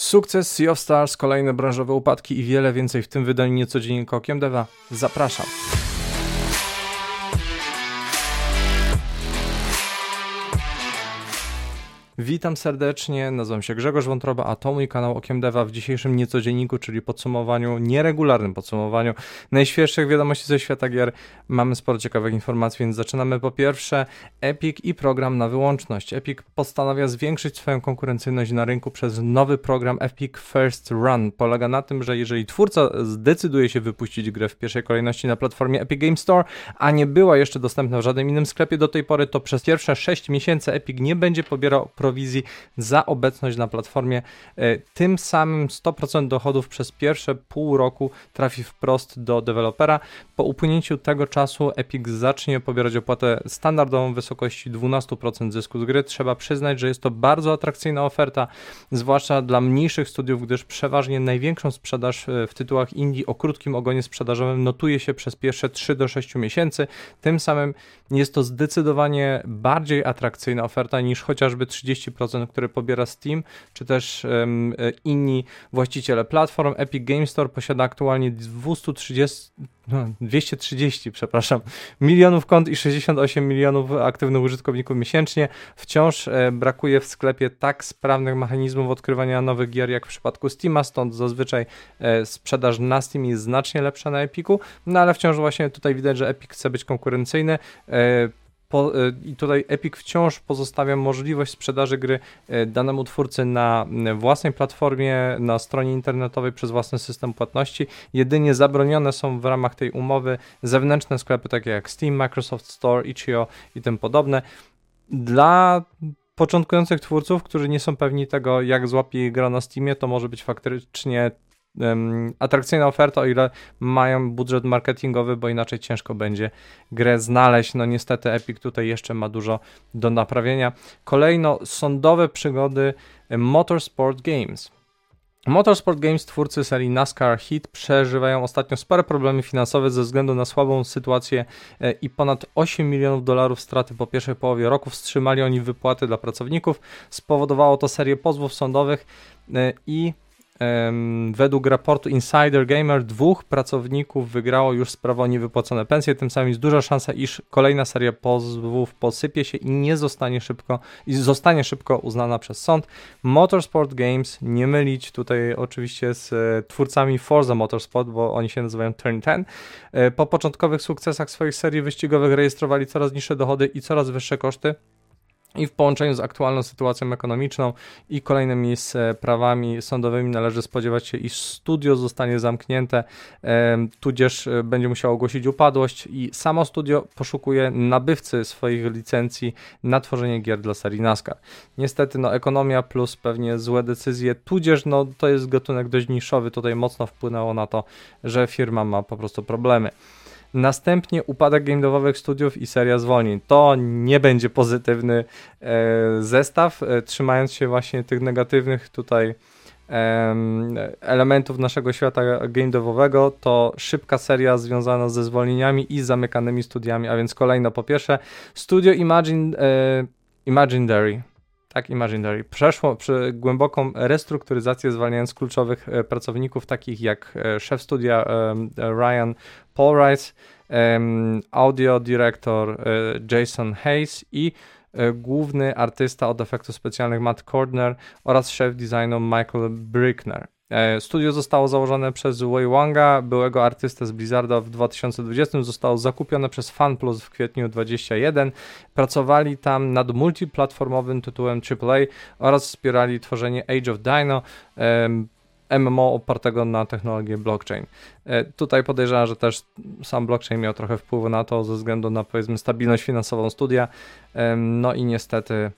Sukces Sea of Stars, kolejne branżowe upadki i wiele więcej w tym wydaniu niecodziennie Okiem Deva. Zapraszam. Witam serdecznie, nazywam się Grzegorz Wątroba, a to mój kanał Okiem Deva w dzisiejszym niecodzienniku, czyli podsumowaniu, nieregularnym podsumowaniu najświeższych wiadomości ze świata gier. Mamy sporo ciekawych informacji, więc zaczynamy po pierwsze Epic i program na wyłączność. Epic postanawia zwiększyć swoją konkurencyjność na rynku przez nowy program Epic First Run. Polega na tym, że jeżeli twórca zdecyduje się wypuścić grę w pierwszej kolejności na platformie Epic Game Store, a nie była jeszcze dostępna w żadnym innym sklepie do tej pory, to przez pierwsze 6 miesięcy Epic nie będzie pobierał prowizji za obecność na platformie. E, tym samym 100% dochodów przez pierwsze pół roku trafi wprost do dewelopera. Po upłynięciu tego czasu Epic zacznie pobierać opłatę standardową w wysokości 12% zysku z gry. Trzeba przyznać, że jest to bardzo atrakcyjna oferta, zwłaszcza dla mniejszych studiów, gdyż przeważnie największą sprzedaż e, w tytułach indie o krótkim ogonie sprzedażowym notuje się przez pierwsze 3 do 6 miesięcy. Tym samym jest to zdecydowanie bardziej atrakcyjna oferta niż chociażby 30 30%, które pobiera Steam, czy też um, inni właściciele platform. Epic Game Store posiada aktualnie 230, no, 230, przepraszam, milionów kont i 68 milionów aktywnych użytkowników miesięcznie. Wciąż e, brakuje w sklepie tak sprawnych mechanizmów odkrywania nowych gier jak w przypadku Steama, stąd zazwyczaj e, sprzedaż na Steam jest znacznie lepsza na Epiku, no ale wciąż właśnie tutaj widać, że Epic chce być konkurencyjny. E, po, e, I tutaj Epic wciąż pozostawia możliwość sprzedaży gry e, danemu twórcy na własnej platformie, na stronie internetowej przez własny system płatności. Jedynie zabronione są w ramach tej umowy zewnętrzne sklepy takie jak Steam, Microsoft Store, itch.io i tym podobne. Dla początkujących twórców, którzy nie są pewni tego, jak złapie gra na Steamie, to może być faktycznie atrakcyjna oferta, o ile mają budżet marketingowy, bo inaczej ciężko będzie grę znaleźć. No niestety Epic tutaj jeszcze ma dużo do naprawienia. Kolejno sądowe przygody Motorsport Games. Motorsport Games, twórcy serii NASCAR Heat, przeżywają ostatnio spore problemy finansowe ze względu na słabą sytuację e, i ponad 8 milionów dolarów straty po pierwszej połowie roku. Wstrzymali oni wypłaty dla pracowników. Spowodowało to serię pozwów sądowych e, i według raportu Insider Gamer dwóch pracowników wygrało już sprawę o niewypłacone pensje, tym samym jest duża szansa, iż kolejna seria pozwów posypie się i nie zostanie szybko, i zostanie szybko uznana przez sąd. Motorsport Games, nie mylić tutaj oczywiście z e, twórcami Forza Motorsport, bo oni się nazywają Turn 10. E, po początkowych sukcesach swoich serii wyścigowych rejestrowali coraz niższe dochody i coraz wyższe koszty i w połączeniu z aktualną sytuacją ekonomiczną i kolejnymi prawami sądowymi należy spodziewać się, iż studio zostanie zamknięte, e, tudzież będzie musiało ogłosić upadłość i samo studio poszukuje nabywcy swoich licencji na tworzenie gier dla serii NASCAR. Niestety no ekonomia plus pewnie złe decyzje, tudzież no to jest gatunek dość niszowy, tutaj mocno wpłynęło na to, że firma ma po prostu problemy. Następnie upadek game studiów i seria zwolnień. To nie będzie pozytywny e, zestaw, e, trzymając się właśnie tych negatywnych tutaj elementów naszego świata game to szybka seria związana ze zwolnieniami i zamykanymi studiami, a więc kolejno po pierwsze Studio Imagine, e, Imaginary, tak, Imaginary, przeszło przy głęboką restrukturyzację, zwalniając kluczowych e, pracowników, takich jak szef studia Ryan Polrice, audio director Jason Hayes i główny artysta od efektów specjalnych Matt Cordner oraz szef designu Michael Brickner. E, studio zostało założone przez Wei Wanga, byłego artystę z Blizzarda w 2020, zostało zakupione przez FanPlus w kwietniu 2021. Pracowali tam nad multiplatformowym tytułem AAA oraz wspierali tworzenie Age of Dino, MMO opartego na technologii blockchain. E, tutaj podejrzewam, że też sam blockchain miał trochę wpływu na to ze względu na powiedzmy stabilność finansową studia. No i niestety E,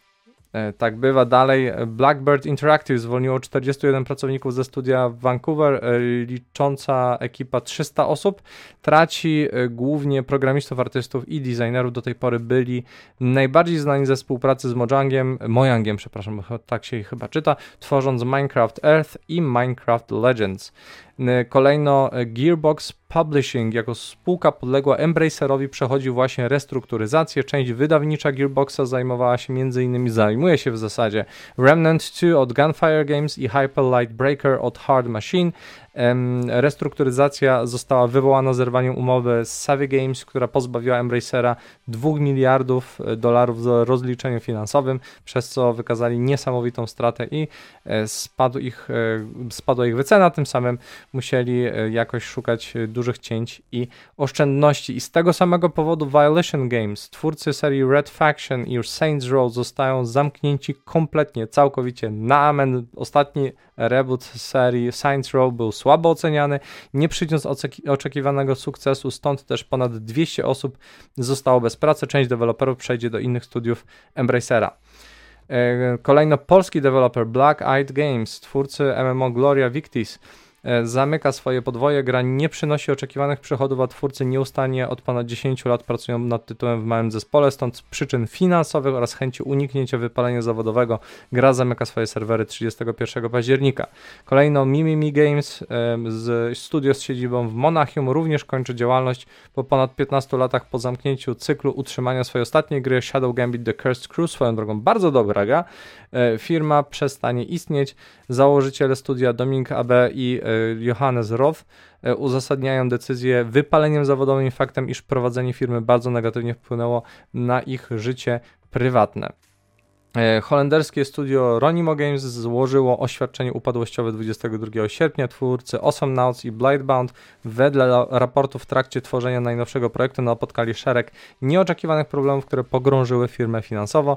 tak bywa dalej. Blackbird Interactive zwolniło 41 pracowników ze studia w Vancouver, e, licząca ekipa 300 osób. Traci e, głównie programistów, artystów i designerów. Do tej pory byli najbardziej znani ze współpracy z Mojangiem, Mojangiem, przepraszam, tak się chyba czyta, tworząc Minecraft Earth i Minecraft Legends. Kolejno Gearbox Publishing jako spółka podległa Embracerowi przechodzi właśnie restrukturyzację. Część wydawnicza Gearboxa zajmowała się m.in. zajmuje się w zasadzie Remnant 2 od Gunfire Games i Hyper Light Breaker od Hard Machine. Restrukturyzacja została wywołana zerwaniem umowy z Savvy Games, która pozbawiła Embracera 2 miliardów dolarów w rozliczeniu finansowym, przez co wykazali niesamowitą stratę i e, spadł ich, e, spadła ich wycena, tym samym musieli e, jakoś szukać dużych cięć i oszczędności. I z tego samego powodu Violation Games, twórcy serii Red Faction i Saints Row zostają zamknięci kompletnie, całkowicie na amen. Ostatni reboot serii Saints Row był słabo oceniany, nie przyniósł oczekiwanego sukcesu, stąd też ponad 200 osób zostało bez pracy, część deweloperów przejdzie do innych studiów Embracera. E, kolejno polski deweloper Black Eyed Games, twórcy MMO Gloria Victis, zamyka swoje podwoje, gra nie przynosi oczekiwanych przychodów, a twórcy nieustannie od ponad 10 lat pracują nad tytułem w małym zespole, stąd z przyczyn finansowych oraz chęci uniknięcia wypalenia zawodowego gra zamyka swoje serwery 31 października. Kolejno Mimimi Games z studio z siedzibą w Monachium również kończy działalność po ponad 15 latach po zamknięciu cyklu utrzymania swojej ostatniej gry Shadow Gambit The Cursed Crew, swoją drogą bardzo dobra gra. E, firma przestanie istnieć. Założyciele studia Dominik AB i e, Johannes Roth e, uzasadniają decyzję wypaleniem zawodowym i faktem, iż prowadzenie firmy bardzo negatywnie wpłynęło na ich życie prywatne. E, holenderskie studio Ronimo Games złożyło oświadczenie upadłościowe 22 sierpnia. Twórcy Awesome Nauts i Blightbound wedle raportu w trakcie tworzenia najnowszego projektu napotkali szereg nieoczekiwanych problemów, które pogrążyły firmę finansowo.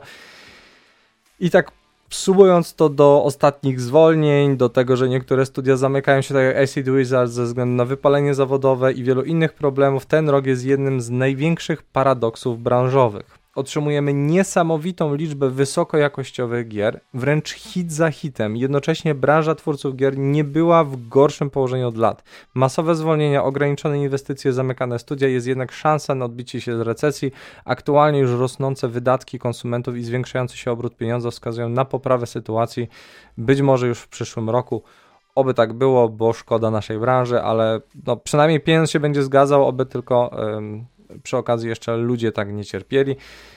I tak Sumując to do ostatnich zwolnień, do tego, że niektóre studia zamykają się, tak jak Acid Wizards, ze względu na wypalenie zawodowe i wielu innych problemów, ten rok jest jednym z największych paradoksów branżowych otrzymujemy niesamowitą liczbę wysokojakościowych gier, wręcz hit za hitem. Jednocześnie branża twórców gier nie była w gorszym położeniu od lat. Masowe zwolnienia, ograniczone inwestycje, zamykane studia jest jednak szansa na odbicie się z recesji. Aktualnie już rosnące wydatki konsumentów i zwiększający się obrót pieniądza wskazują na poprawę sytuacji, być może już w przyszłym roku. Oby tak było, bo szkoda naszej branży, ale no, przynajmniej pieniądz się będzie zgadzał, oby tylko przy okazji jeszcze ludzie tak nie cierpieli.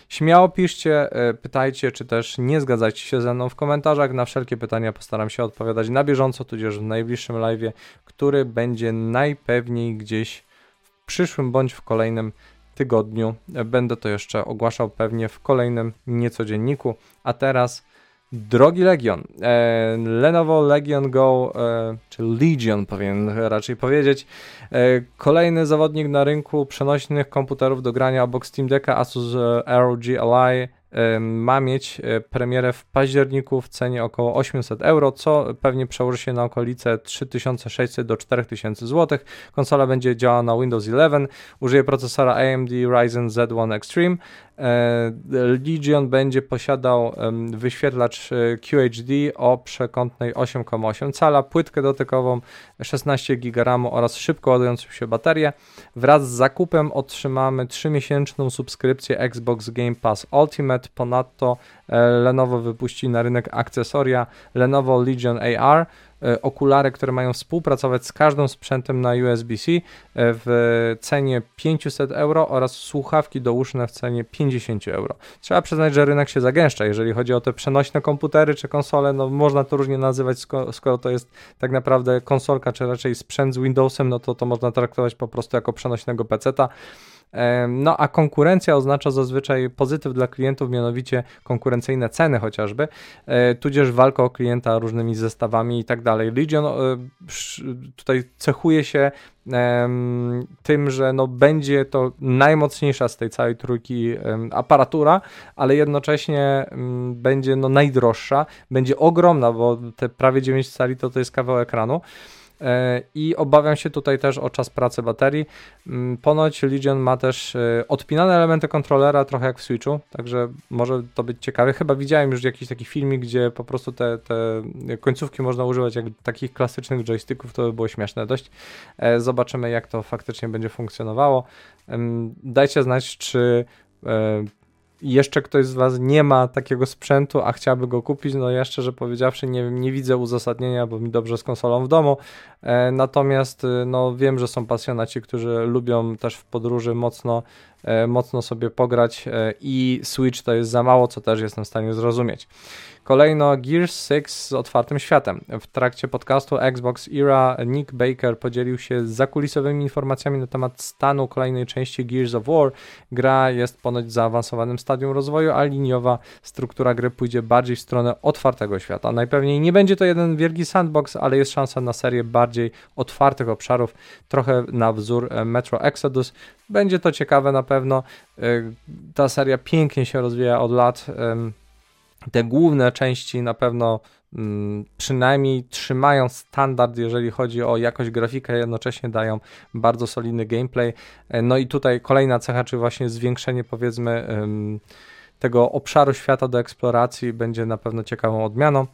Śmiało piszcie, e, pytajcie, czy też nie zgadzajcie się ze mną w komentarzach. Na wszelkie pytania postaram się odpowiadać na bieżąco, tudzież w najbliższym live, który będzie najpewniej gdzieś w przyszłym bądź w kolejnym tygodniu. Będę to jeszcze ogłaszał pewnie w kolejnym niecodzienniku. A teraz Drogi Legion, e, Lenovo Legion Go, e, czy Legion powinien raczej powiedzieć, e, kolejny zawodnik na rynku przenośnych komputerów do grania obok Steam Decka Asus ROG Ally ma mieć e, premierę w październiku w cenie około 800 euro, co pewnie przełoży się na okolice 3600 do 4000 zł. Konsola będzie działała na Windows 11, użyje procesora AMD Ryzen Z1 Extreme. E, Legion będzie posiadał wyświetlacz e, QHD o przekątnej 8,8 cala, płytkę dotykową 16 GB oraz szybko ładującą się baterię. Wraz z zakupem otrzymamy 3-miesięczną subskrypcję Xbox Game Pass Ultimate Ponadto e, Lenovo wypuści na rynek akcesoria Lenovo Legion AR, okulary, które mają współpracować z każdym sprzętem na USB-C e, w cenie 500 euro oraz słuchawki douszne w cenie 50 euro. Trzeba przyznać, że rynek się zagęszcza, jeżeli chodzi o te przenośne komputery czy konsole, no można to różnie nazywać, skoro to jest tak naprawdę konsolka, czy raczej sprzęt z Windowsem, no to to można traktować po prostu jako przenośnego peceta. No a konkurencja oznacza zazwyczaj pozytyw dla klientów, mianowicie konkurencyjne ceny chociażby, e, tudzież walka o klienta różnymi zestawami i tak dalej. Legion e, tutaj cechuje się tym, że no będzie to najmocniejsza z tej całej trójki aparatura, ale jednocześnie będzie no najdroższa, będzie ogromna, bo te prawie 9 cali to to jest kawał ekranu. E, i obawiam się tutaj też o czas pracy baterii. Mm, ponoć Legion ma też e, odpinane elementy kontrolera, trochę jak w Switchu, także może to być ciekawe. Chyba widziałem już jakiś taki filmik, gdzie po prostu te, te końcówki można używać jak takich klasycznych joysticków, to by było śmieszne dość. E, zobaczymy, jak to faktycznie będzie funkcjonowało. Dajcie znać, czy jeszcze ktoś z Was nie ma takiego sprzętu, a chciałby go kupić, no ja szczerze powiedziawszy nie, nie widzę uzasadnienia, bo mi dobrze z konsolą w domu. E, natomiast e, no, wiem, że są pasjonaci, którzy lubią też w podróży mocno, mocno sobie pograć e, i Switch to jest za mało, co też jestem w stanie zrozumieć. Kolejno Gears 6 z otwartym światem. W trakcie podcastu Xbox Era Nick Baker podzielił się zakulisowymi informacjami na temat stanu kolejnej części Gears of War. Gra jest ponoć w zaawansowanym stadium rozwoju, a liniowa struktura gry pójdzie bardziej w stronę otwartego świata. Najpewniej nie będzie to jeden wielki sandbox, ale jest szansa na serię bardziej otwartych obszarów, trochę na wzór e, Metro Exodus. Będzie to ciekawe na pewno. E, ta seria pięknie się rozwija od lat te główne części na pewno mm, przynajmniej trzymają standard, jeżeli chodzi o jakość grafikę, jednocześnie dają bardzo solidny gameplay. E, no i tutaj kolejna cecha, czy właśnie zwiększenie powiedzmy tego obszaru świata do eksploracji będzie na pewno ciekawą odmianą.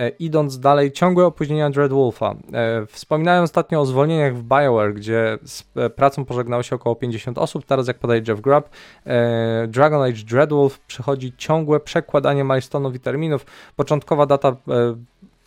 E, idąc dalej, ciągłe opóźnienia Dreadwolfa. E, wspominałem ostatnio o zwolnieniach w BioWare, gdzie z e, pracą pożegnało się około 50 osób. Teraz, jak podaje Jeff Grubb, Dragon Age Dreadwolf przychodzi ciągłe przekładanie milestone'ów i terminów. Początkowa data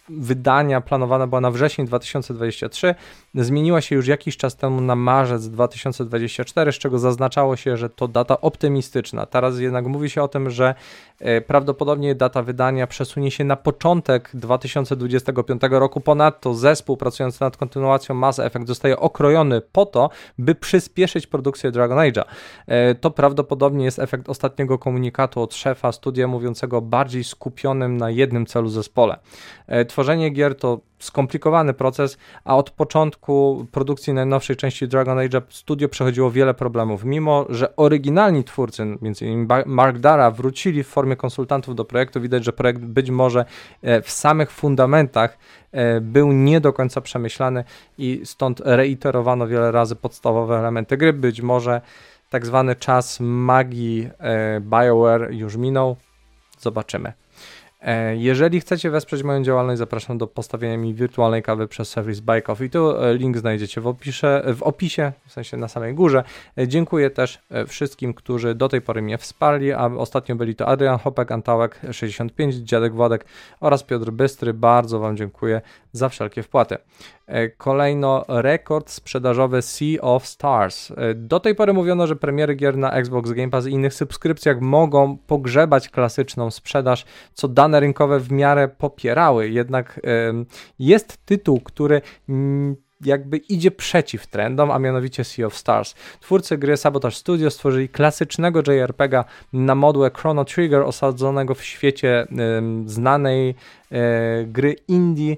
wydania planowana była na wrzesień 2023, zmieniła się już jakiś czas temu na marzec 2024, z czego zaznaczało się, że to data optymistyczna. Teraz jednak mówi się o tym, że e, prawdopodobnie data wydania przesunie się na początek 2025 roku. Ponadto zespół pracujący nad kontynuacją Mass Effect zostaje okrojony po to, by przyspieszyć produkcję Dragon Age'a. E, to prawdopodobnie jest efekt ostatniego komunikatu od szefa studia mówiącego bardziej skupionym na jednym celu zespole. E, tworzenie gier to skomplikowany proces, a od początku produkcji najnowszej części Dragon Age studio przechodziło wiele problemów. Mimo, że oryginalni twórcy, m.in. Mark Dara, wrócili w formie konsultantów do projektu, widać, że projekt być może e, w samych fundamentach e, był nie do końca przemyślany i stąd reiterowano wiele razy podstawowe elementy gry. Być może tak zwany czas magii BioWare już minął. Zobaczymy. E, jeżeli chcecie wesprzeć moją działalność, zapraszam do postawienia mi wirtualnej kawy przez serwis Buy Coffee. Tu e, link znajdziecie w opisie, w opisie, w sensie na samej górze. E, dziękuję też wszystkim, którzy do tej pory mnie wsparli, a ostatnio byli to Adrian Hopek, Antałek 65, Dziadek Władek oraz Piotr Bystry. Bardzo Wam dziękuję za wszelkie wpłaty. E, kolejno rekord sprzedażowy Sea of Stars. E, do tej pory mówiono, że premiery gier na Xbox Game Pass i innych subskrypcjach mogą pogrzebać klasyczną sprzedaż, co dane rynkowe w miarę popierały. Jednak jest tytuł, który jakby idzie przeciw trendom, a mianowicie Sea of Stars. Twórcy gry Sabotage Studio stworzyli klasycznego JRPGa na modłę Chrono Trigger osadzonego w świecie znanej y, gry indie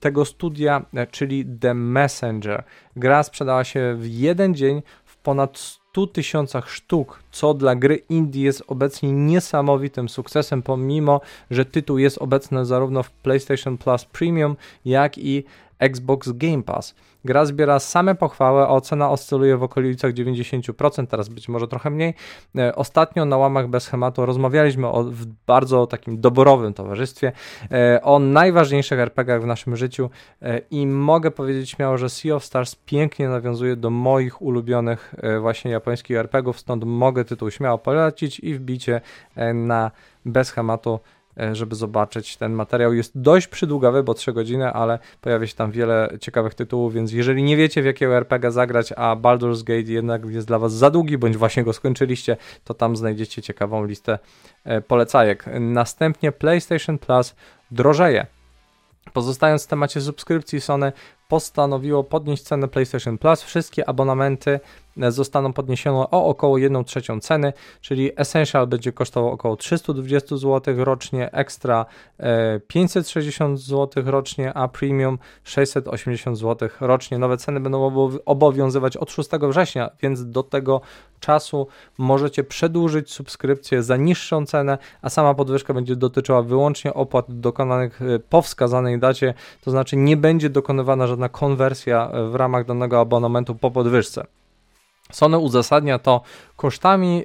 tego studia, e, czyli The Messenger. Gra sprzedała się w jeden dzień w ponad 100 tysiącach sztuk, co dla gry indie jest obecnie niesamowitym sukcesem, pomimo że tytuł jest obecny zarówno w PlayStation Plus Premium, jak i Xbox Game Pass. Gra zbiera same pochwały, a ocena oscyluje w okolicach 90%, teraz być może trochę mniej. E, ostatnio na łamach bez schematu rozmawialiśmy o, w bardzo takim doborowym towarzystwie e, o najważniejszych RPGach w naszym życiu e, i mogę powiedzieć śmiało, że Sea of Stars pięknie nawiązuje do moich ulubionych właśnie japońskich RPGów, stąd mogę tytuł śmiało polecić i wbicie na bez schematu żeby zobaczyć ten materiał. Jest dość przydługawy, bo 3 godziny, ale pojawia się tam wiele ciekawych tytułów, więc jeżeli nie wiecie w jakiego RPG zagrać, a Baldur's Gate jednak jest dla Was za długi, bądź właśnie go skończyliście, to tam znajdziecie ciekawą listę e, polecajek. Następnie PlayStation Plus drożeje. Pozostając w temacie subskrypcji, Sony postanowiło podnieść cenę PlayStation Plus. Wszystkie abonamenty zostaną podniesione o około 1 trzecią ceny, czyli Essential będzie kosztował około 320 zł rocznie, Extra 560 e, zł rocznie, a Premium 680 zł rocznie. Nowe ceny będą obowiązywać od 6 września, więc do tego czasu możecie przedłużyć subskrypcję za niższą cenę, a sama podwyżka będzie dotyczyła wyłącznie opłat dokonanych e, po wskazanej dacie, to znaczy nie będzie dokonywana żadna konwersja e, w ramach danego abonamentu po podwyżce. Sony uzasadnia to kosztami yy,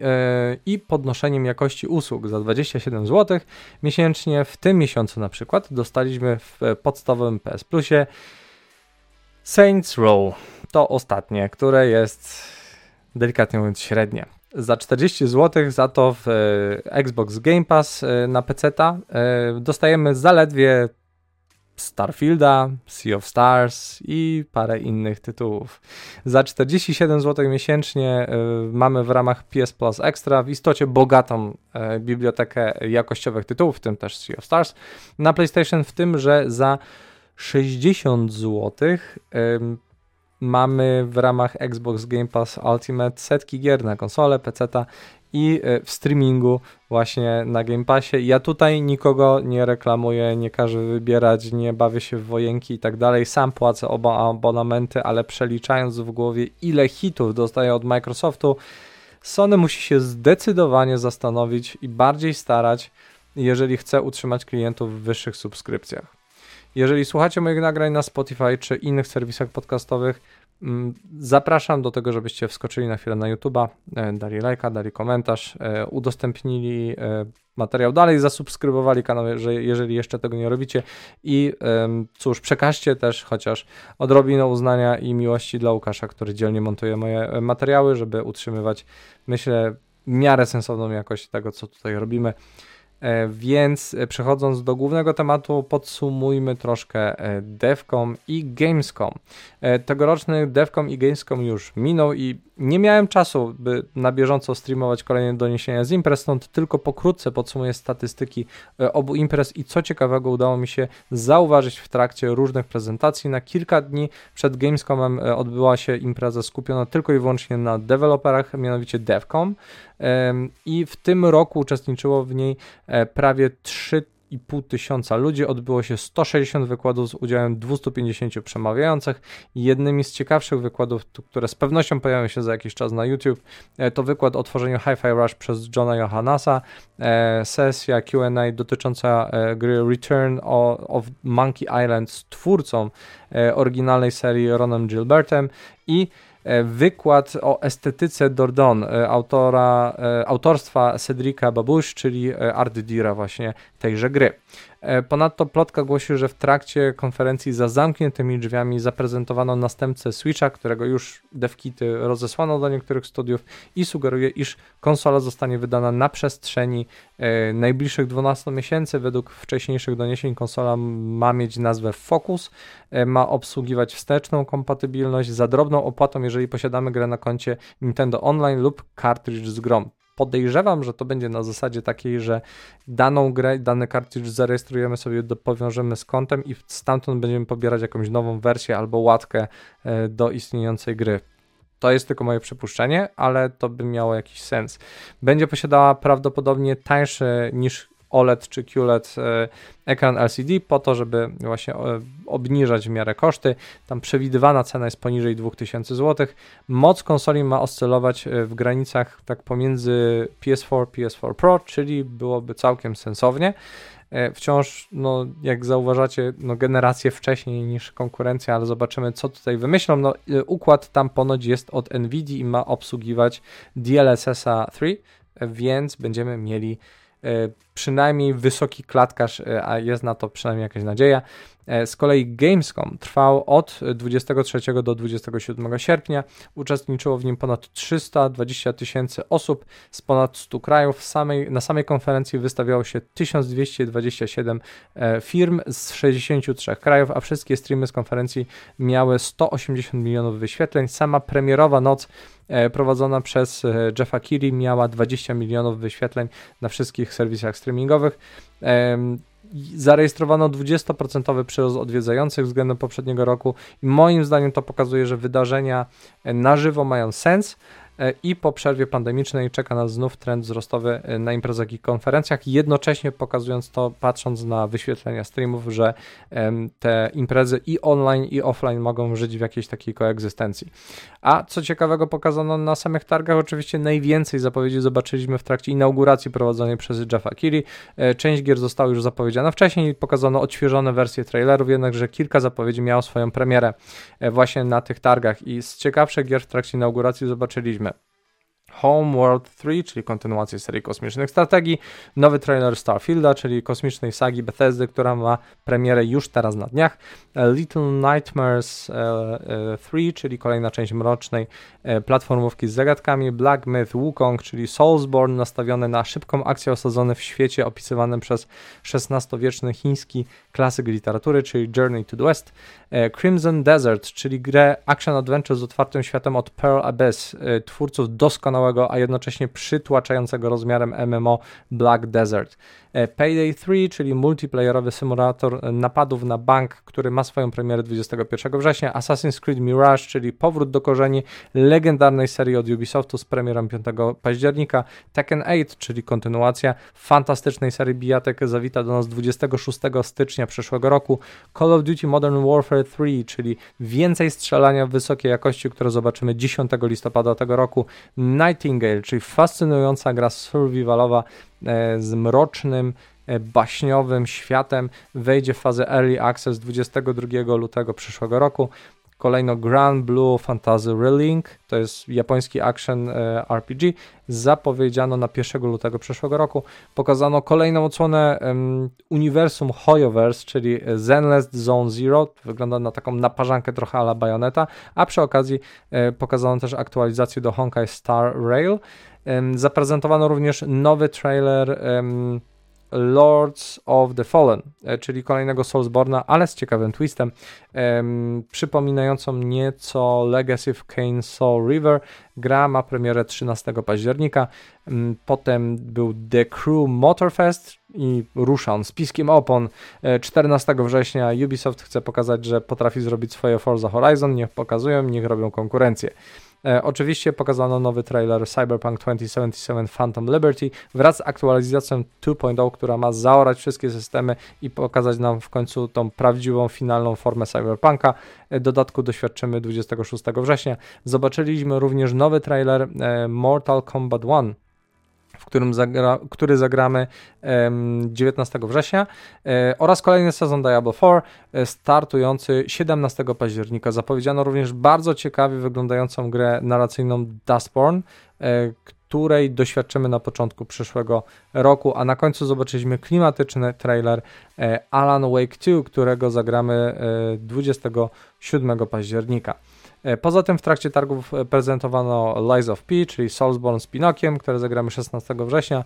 i podnoszeniem jakości usług za 27 zł miesięcznie. W tym miesiącu na przykład dostaliśmy w podstawowym PS Plusie Saints Row. To ostatnie, które jest delikatnie mówiąc średnie. za 40 zł za to w Xbox Game Pass na PC-ta dostajemy zaledwie Starfielda, Sea of Stars i parę innych tytułów. Za 47 zł miesięcznie y, mamy w ramach PS Plus Extra w istocie bogatą y, bibliotekę jakościowych tytułów, w tym też Sea of Stars na PlayStation, w tym, że za 60 zł y, mamy w ramach Xbox Game Pass Ultimate setki gier na konsolę, PC i e, w streamingu właśnie na Game Passie. Ja tutaj nikogo nie reklamuję, nie każę wybierać, nie bawię się w wojenki i tak dalej. Sam płacę oba abonamenty, ale przeliczając w głowie ile hitów dostaję od Microsoftu, Sony musi się zdecydowanie zastanowić i bardziej starać, jeżeli chce utrzymać klientów w wyższych subskrypcjach. Jeżeli słuchacie moich nagrań na Spotify czy innych serwisach podcastowych, Mm, zapraszam do tego, żebyście wskoczyli na chwilę na YouTube'a, e, dali lajka, dali komentarz, e, udostępnili e, materiał dalej, zasubskrybowali kanał, jeżeli jeszcze tego nie robicie i cóż, przekażcie też chociaż odrobinę uznania i miłości dla Łukasza, który dzielnie montuje moje materiały, żeby utrzymywać, myślę, w miarę sensowną jakość tego, co tutaj robimy. E, więc e, przechodząc do głównego tematu, podsumujmy troszkę e, DevCom i Gamescom. Tegoroczny DevCom i Gamescom już minął i nie miałem czasu, by na bieżąco streamować kolejne doniesienia z imprez, stąd tylko pokrótce podsumuję statystyki obu imprez i co ciekawego udało mi się zauważyć w trakcie różnych prezentacji. Na kilka dni przed Gamescomem odbyła się impreza skupiona tylko i wyłącznie na deweloperach, mianowicie DevCom i w tym roku uczestniczyło w niej e, prawie 3,5 tysiąca ludzi. Odbyło się 160 wykładów z udziałem 250 przemawiających. Jednymi z ciekawszych wykładów, które z pewnością pojawią się za jakiś czas na YouTube, e, to wykład o tworzeniu Hi-Fi Rush przez Johna Johannasa, e, sesja Q&A dotycząca gry Return of Monkey Island z twórcą oryginalnej serii Ronem Gilbertem i wykład o estetyce Dordon, e, autora, e, autorstwa Cedrica Babusz, czyli art dira właśnie tejże gry. E, ponadto plotka głosi, że w trakcie konferencji za zamkniętymi drzwiami zaprezentowano następcę Switcha, którego już devkity rozesłano do niektórych studiów i sugeruje, iż konsola zostanie wydana na przestrzeni e, najbliższych 12 miesięcy. Według wcześniejszych doniesień konsola ma mieć nazwę Focus, e, ma obsługiwać wsteczną kompatybilność za drobną opłatą, jeżeli posiadamy grę na koncie Nintendo Online lub cartridge z grom podejrzewam, że to będzie na zasadzie takiej, że daną grę, dany cartridge zarejestrujemy sobie, powiążemy z kontem i stamtąd będziemy pobierać jakąś nową wersję albo łatkę e, do istniejącej gry. To jest tylko moje przypuszczenie, ale to by miało jakiś sens. Będzie posiadała prawdopodobnie tańsze niż OLED czy QLED e, ekran LCD po to, żeby właśnie e, obniżać w miarę koszty. Tam przewidywana cena jest poniżej 2000 zł. Moc konsoli ma oscylować e, w granicach tak pomiędzy PS4 PS4 Pro, czyli byłoby całkiem sensownie. Wciąż, no, jak zauważacie, no, generację wcześniej niż konkurencja, ale zobaczymy, co tutaj wymyślą. No, układ tam ponoć jest od NVIDIA i ma obsługiwać DLSS 3, więc będziemy mieli przynajmniej wysoki klatkarz, e, a jest na to przynajmniej jakaś nadzieja. E, z kolei Gamescom trwał od 23 do 27 sierpnia. Uczestniczyło w nim ponad 320 tysięcy osób z ponad 100 krajów. Samej, na samej konferencji wystawiało się 1227 firm z 63 krajów, a wszystkie streamy z konferencji miały 180 milionów wyświetleń. Sama premierowa noc E, prowadzona przez e, Jeffa Keely miała 20 milionów wyświetleń na wszystkich serwisach streamingowych. Zarejestrowano 20% przyrost odwiedzających względem poprzedniego roku i moim zdaniem to pokazuje, że wydarzenia na żywo mają sens i po przerwie pandemicznej czeka nas znów trend wzrostowy e, na imprezach i konferencjach, jednocześnie pokazując to, patrząc na wyświetlenia streamów, że te imprezy i online i offline mogą żyć w jakiejś takiej koegzystencji. A co ciekawego pokazano na samych targach, oczywiście najwięcej zapowiedzi zobaczyliśmy w trakcie inauguracji prowadzonej przez Jeffa Keely. E, część gier została już zapowiedziana wcześniej, pokazano odświeżone wersje trailerów, jednakże kilka zapowiedzi miało swoją premierę właśnie na tych targach i z ciekawszych gier w trakcie inauguracji zobaczyliśmy Homeworld 3, czyli kontynuację serii kosmicznych strategii, nowy trailer Starfielda, czyli kosmicznej sagi Bethesdy, która ma premierę już teraz na dniach, e, Little Nightmares 3, e, czyli kolejna część mrocznej platformówki z zagadkami, Black Myth Wukong, czyli Soulsborne nastawiony na szybką akcję osadzony w świecie opisywanym przez XVI-wieczny chiński klasyk literatury, czyli Journey to the West, Crimson Desert, czyli grę action adventure z otwartym światem od Pearl Abyss, twórców doskonałego a jednocześnie przytłaczającego rozmiarem MMO Black Desert. E, Payday 3, czyli multiplayerowy symulator napadów na bank, który ma swoją premierę 21 września, Assassin's Creed Mirage, czyli powrót do korzeni legendarnej serii od Ubisoftu z premierą 5 października, Tekken 8, czyli kontynuacja fantastycznej serii bijatek zawita do nas 26 stycznia przyszłego roku, Call of Duty Modern Warfare 3, czyli więcej strzelania w wysokiej jakości, które zobaczymy 10 listopada tego roku, Nightingale, czyli fascynująca gra survivalowa E, z mrocznym, e, baśniowym światem wejdzie w fazę Early Access 22 lutego przyszłego roku. Kolejno Grand Blue Fantasy Relink, to jest japoński action e, RPG, zapowiedziano na 1 lutego przyszłego roku. Pokazano kolejną odsłonę um, uniwersum Hoyoverse, czyli Zenless Zone Zero, wygląda na taką naparzankę trochę ala Bayonetta, a przy okazji e, pokazano też aktualizację do Honkai Star Rail. Zaprezentowano również nowy trailer Lords of the Fallen, e, czyli kolejnego Soulsborna, ale z ciekawym twistem, przypominającą nieco Legacy of Kane Soul River. Gra ma premierę 13 października. Potem był The Crew Motorfest i rusza on z piskiem opon. 14 e, września Ubisoft chce pokazać, że potrafi zrobić swoje Forza Horizon. Niech pokazują, niech robią konkurencję. E, oczywiście pokazano nowy trailer Cyberpunk 2077 Phantom Liberty wraz z aktualizacją 2.0, która ma zaorać wszystkie systemy i pokazać nam w końcu tą prawdziwą, finalną formę Cyberpunka. E, dodatku doświadczymy 26 września. Zobaczyliśmy również nowy trailer e, Mortal Kombat 1 w którym zagra, który zagramy 19 września e, oraz kolejny sezon Diablo 4 e, startujący 17 października. Zapowiedziano również bardzo ciekawie wyglądającą grę narracyjną Dustborn, e, której doświadczymy na początku przyszłego roku, a na końcu zobaczyliśmy klimatyczny trailer Alan Wake 2, którego zagramy 27 października. E, poza tym w trakcie targów e, prezentowano Lies of P, czyli Soulsborne z Pinokiem, które zagramy 16 września.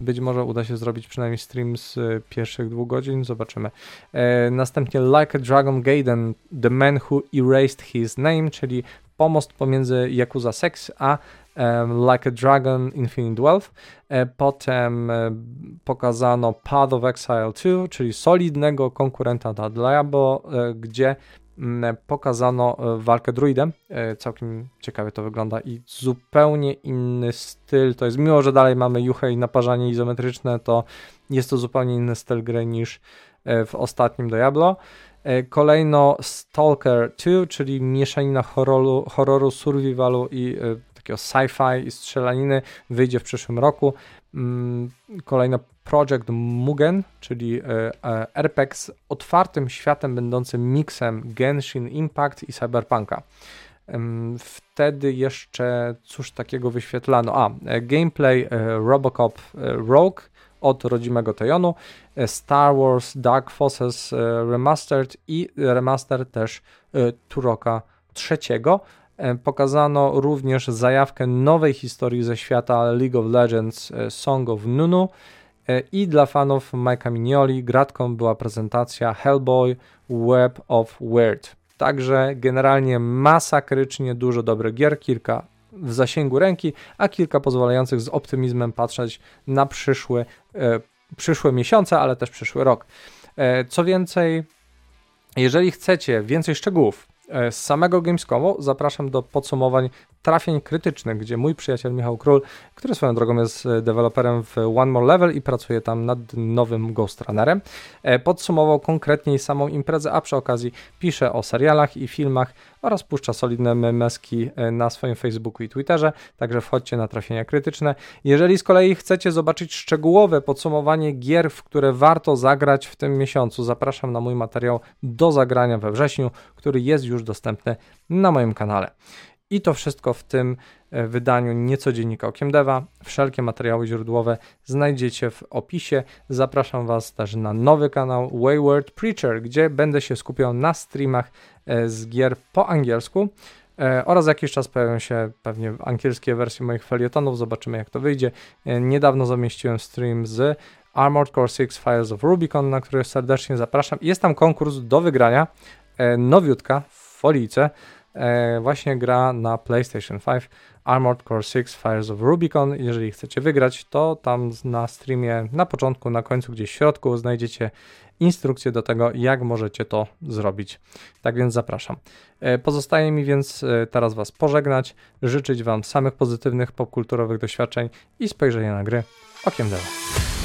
Być może uda się zrobić przynajmniej stream z e, pierwszych dwóch godzin, zobaczymy. następnie Like a Dragon Gaiden, The Man Who Erased His Name, czyli pomost pomiędzy Yakuza Sex a Like a Dragon Infinite Wealth. potem pokazano Path of Exile 2, czyli solidnego konkurenta dla Diablo, gdzie pokazano e, walkę druidem. E, całkiem ciekawie to wygląda i zupełnie inny styl. To jest, mimo że dalej mamy juchę i naparzanie izometryczne, to jest to zupełnie inny styl gry niż e, w ostatnim Diablo. Kolejno Stalker 2, czyli mieszanina horroru, horroru survivalu i takiego sci-fi i strzelaniny wyjdzie w przyszłym roku. Mm, kolejno Project Mugen, czyli e, e, RPG z otwartym światem będącym miksem Genshin Impact i Cyberpunka. Wtedy jeszcze cóż takiego wyświetlano? A, e, gameplay Robocop Rogue od rodzimego Tejonu, Star Wars Dark Forces Remastered i remaster też Turoka III. Pokazano również zajawkę nowej historii ze świata League of Legends Song of Nunu, E, I dla fanów Mike'a Mignoli gratką była prezentacja Hellboy Web of Weird. Także generalnie masakrycznie dużo dobrych gier, kilka w zasięgu ręki, a kilka pozwalających z optymizmem patrzeć na przyszły, e, przyszłe miesiące, ale też przyszły rok. E, co więcej, jeżeli chcecie więcej szczegółów e, z samego Gamescomu, zapraszam do podsumowań trafień krytycznych, gdzie mój przyjaciel Michał Król, który swoją drogą jest e, deweloperem w One More Level i pracuje tam nad nowym Ghost Runnerem, e, podsumował konkretniej samą imprezę, a przy okazji pisze o serialach i filmach oraz puszcza solidne memeski e, na swoim Facebooku i Twitterze, także wchodźcie na trafienia krytyczne. Jeżeli z kolei chcecie zobaczyć szczegółowe podsumowanie gier, w które warto zagrać w tym miesiącu, zapraszam na mój materiał do zagrania we wrześniu, który jest już dostępny na moim kanale. I to wszystko w tym e, wydaniu Niecodziennika Okiem Deva. Wszelkie materiały źródłowe znajdziecie w opisie. Zapraszam Was też na nowy kanał Wayward Preacher, gdzie będę się skupiał na streamach e, z gier po angielsku. E, oraz jakiś czas pojawią się pewnie angielskie wersje moich felietonów, zobaczymy jak to wyjdzie. Niedawno zamieściłem stream z Armored Core 6 Fires of Rubicon, na który serdecznie zapraszam. Jest tam konkurs do wygrania, nowiutka w folijce, właśnie gra na PlayStation 5 Armored Core 6 Fires of Rubicon. Jeżeli chcecie wygrać, to tam na streamie na początku, na końcu, gdzieś w środku znajdziecie instrukcję do tego, jak możecie to zrobić. Tak więc zapraszam. E, pozostaje mi więc e, teraz Was pożegnać, życzyć Wam samych pozytywnych popkulturowych doświadczeń i spojrzenia na gry okiem dela.